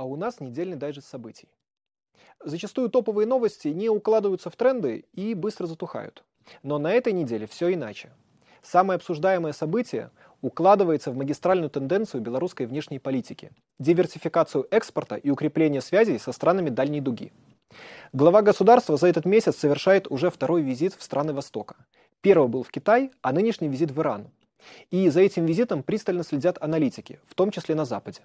а у нас недельный дайджест событий. Зачастую топовые новости не укладываются в тренды и быстро затухают. Но на этой неделе все иначе. Самое обсуждаемое событие укладывается в магистральную тенденцию белорусской внешней политики – диверсификацию экспорта и укрепление связей со странами дальней дуги. Глава государства за этот месяц совершает уже второй визит в страны Востока. Первый был в Китай, а нынешний визит в Иран. И за этим визитом пристально следят аналитики, в том числе на Западе.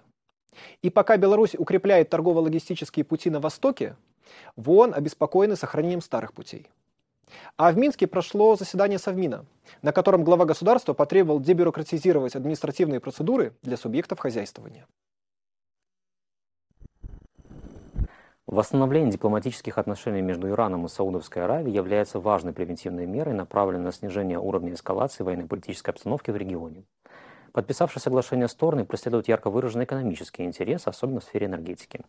И пока Беларусь укрепляет торгово-логистические пути на Востоке, в ООН обеспокоены сохранением старых путей. А в Минске прошло заседание Совмина, на котором глава государства потребовал дебюрократизировать административные процедуры для субъектов хозяйствования. Восстановление дипломатических отношений между Ираном и Саудовской Аравией является важной превентивной мерой, направленной на снижение уровня эскалации военно-политической обстановки в регионе. Подписавшие соглашение стороны преследуют ярко выраженный экономический интерес, особенно в сфере энергетики.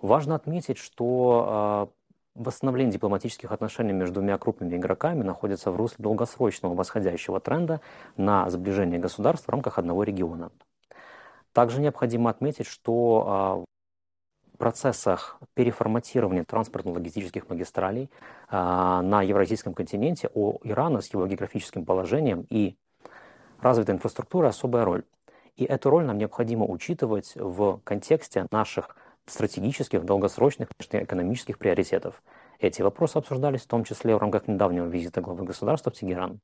Важно отметить, что а, восстановление дипломатических отношений между двумя крупными игроками находится в русле долгосрочного восходящего тренда на сближение государств в рамках одного региона. Также необходимо отметить, что а, в процессах переформатирования транспортно-логистических магистралей а, на евразийском континенте у Ирана с его географическим положением и развитая инфраструктура особая роль. И эту роль нам необходимо учитывать в контексте наших стратегических, долгосрочных экономических приоритетов. Эти вопросы обсуждались в том числе в рамках недавнего визита главы государства в Тегеран.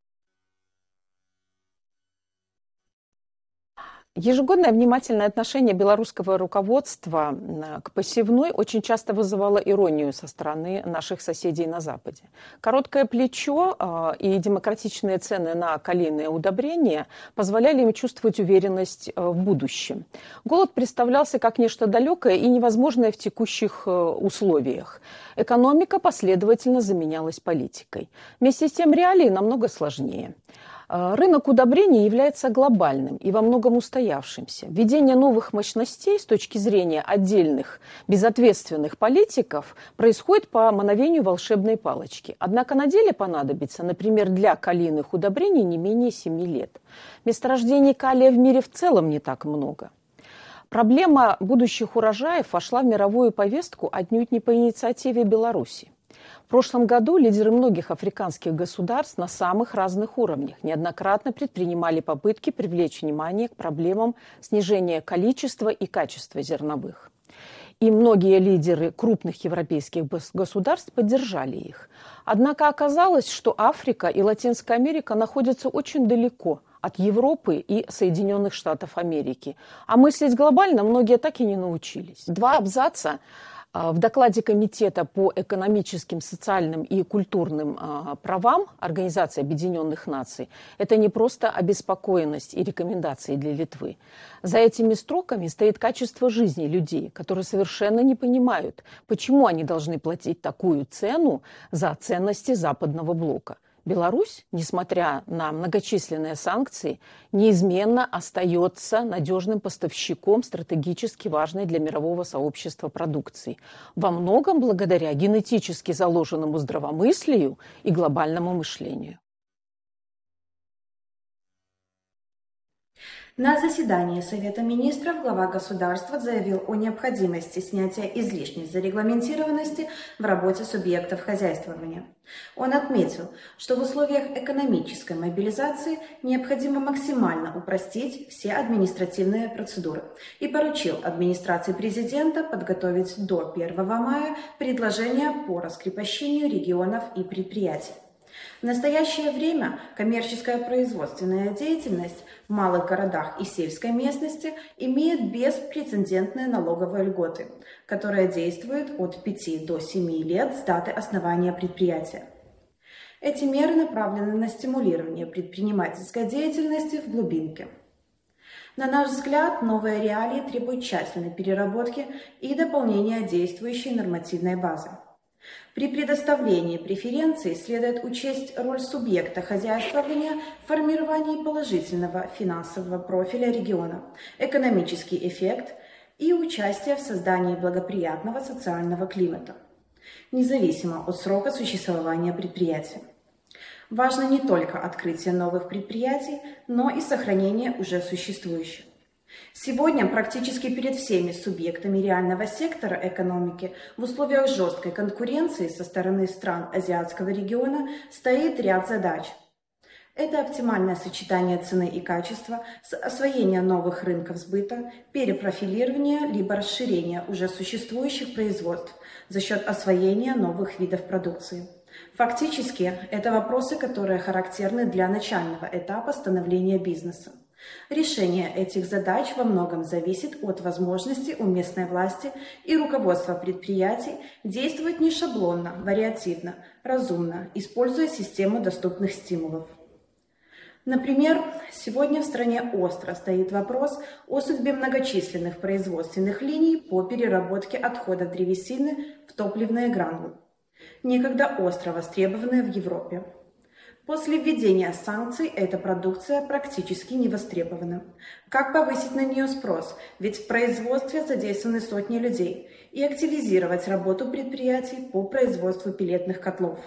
Ежегодное внимательное отношение белорусского руководства к посевной очень часто вызывало иронию со стороны наших соседей на Западе. Короткое плечо а, и демократичные цены на калийные удобрения позволяли им чувствовать уверенность а, в будущем. Голод представлялся как нечто далекое и невозможное в текущих а, условиях. Экономика последовательно заменялась политикой. Вместе с тем реалии намного сложнее. А, рынок удобрений является глобальным и во многом устоявшимся. Введение новых мощностей с точки зрения отдельных безответственных политиков происходит по мановению волшебной палочки. Однако на деле понадобится, например, для калийных удобрений не менее 7 лет. Месторождений калия в мире в целом не так много. Проблема будущих урожаев вошла в мировую повестку отнюдь не по инициативе Беларуси. В прошлом году лидеры многих африканских государств на самых разных уровнях неоднократно предпринимали попытки привлечь внимание к проблемам снижения количества и качества зерновых. И многие лидеры крупных европейских государств поддержали их. Однако оказалось, что Африка и Латинская Америка находятся очень далеко от Европы и Соединенных Штатов Америки. А мыслить глобально многие так и не научились. Два абзаца в докладе Комитета по экономическим, социальным и культурным а, правам Организации Объединенных Наций это не просто обеспокоенность и рекомендации для Литвы. За этими строками стоит качество жизни людей, которые совершенно не понимают, почему они должны платить такую цену за ценности западного блока. Беларусь, несмотря на многочисленные санкции, неизменно остается надежным поставщиком стратегически важной для мирового сообщества продукции. Во многом благодаря генетически заложенному здравомыслию и глобальному мышлению. На заседании Совета министров глава государства заявил о необходимости снятия излишней зарегламентированности в работе субъектов хозяйствования. Он отметил, что в условиях экономической мобилизации необходимо максимально упростить все административные процедуры и поручил администрации президента подготовить до 1 мая предложения по раскрепощению регионов и предприятий. В настоящее время коммерческая производственная деятельность в малых городах и сельской местности имеет беспрецедентные налоговые льготы, которые действуют от 5 до 7 лет с даты основания предприятия. Эти меры направлены на стимулирование предпринимательской деятельности в глубинке. На наш взгляд, новые реалии требуют тщательной переработки и дополнения действующей нормативной базы. При предоставлении преференций следует учесть роль субъекта хозяйствования в формировании положительного финансового профиля региона, экономический эффект и участие в создании благоприятного социального климата, независимо от срока существования предприятия. Важно не только открытие новых предприятий, но и сохранение уже существующих. Сегодня практически перед всеми субъектами реального сектора экономики в условиях жесткой конкуренции со стороны стран азиатского региона стоит ряд задач. Это оптимальное сочетание цены и качества, освоение новых рынков сбыта, перепрофилирование либо расширение уже существующих производств за счет освоения новых видов продукции. Фактически, это вопросы, которые характерны для начального этапа становления бизнеса. Решение этих задач во многом зависит от возможности у местной власти и руководства предприятий действовать не шаблонно, вариативно, разумно, используя систему доступных стимулов. Например, сегодня в стране остро стоит вопрос о судьбе многочисленных производственных линий по переработке отходов древесины в топливные гранулы, некогда остро востребованные в Европе. После введения санкций эта продукция практически не востребована. Как повысить на нее спрос? Ведь в производстве задействованы сотни людей. И активизировать работу предприятий по производству пилетных котлов.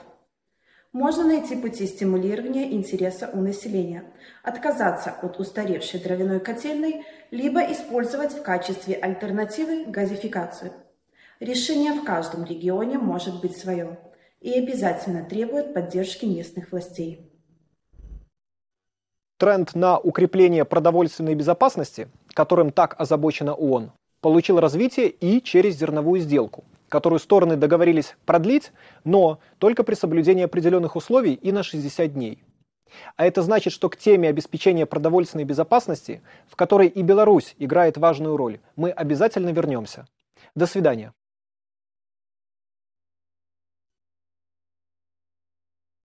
Можно найти пути стимулирования интереса у населения, отказаться от устаревшей дровяной котельной, либо использовать в качестве альтернативы газификацию. Решение в каждом регионе может быть свое и обязательно требует поддержки местных властей. Тренд на укрепление продовольственной безопасности, которым так озабочена ООН, получил развитие и через зерновую сделку, которую стороны договорились продлить, но только при соблюдении определенных условий и на 60 дней. А это значит, что к теме обеспечения продовольственной безопасности, в которой и Беларусь играет важную роль, мы обязательно вернемся. До свидания.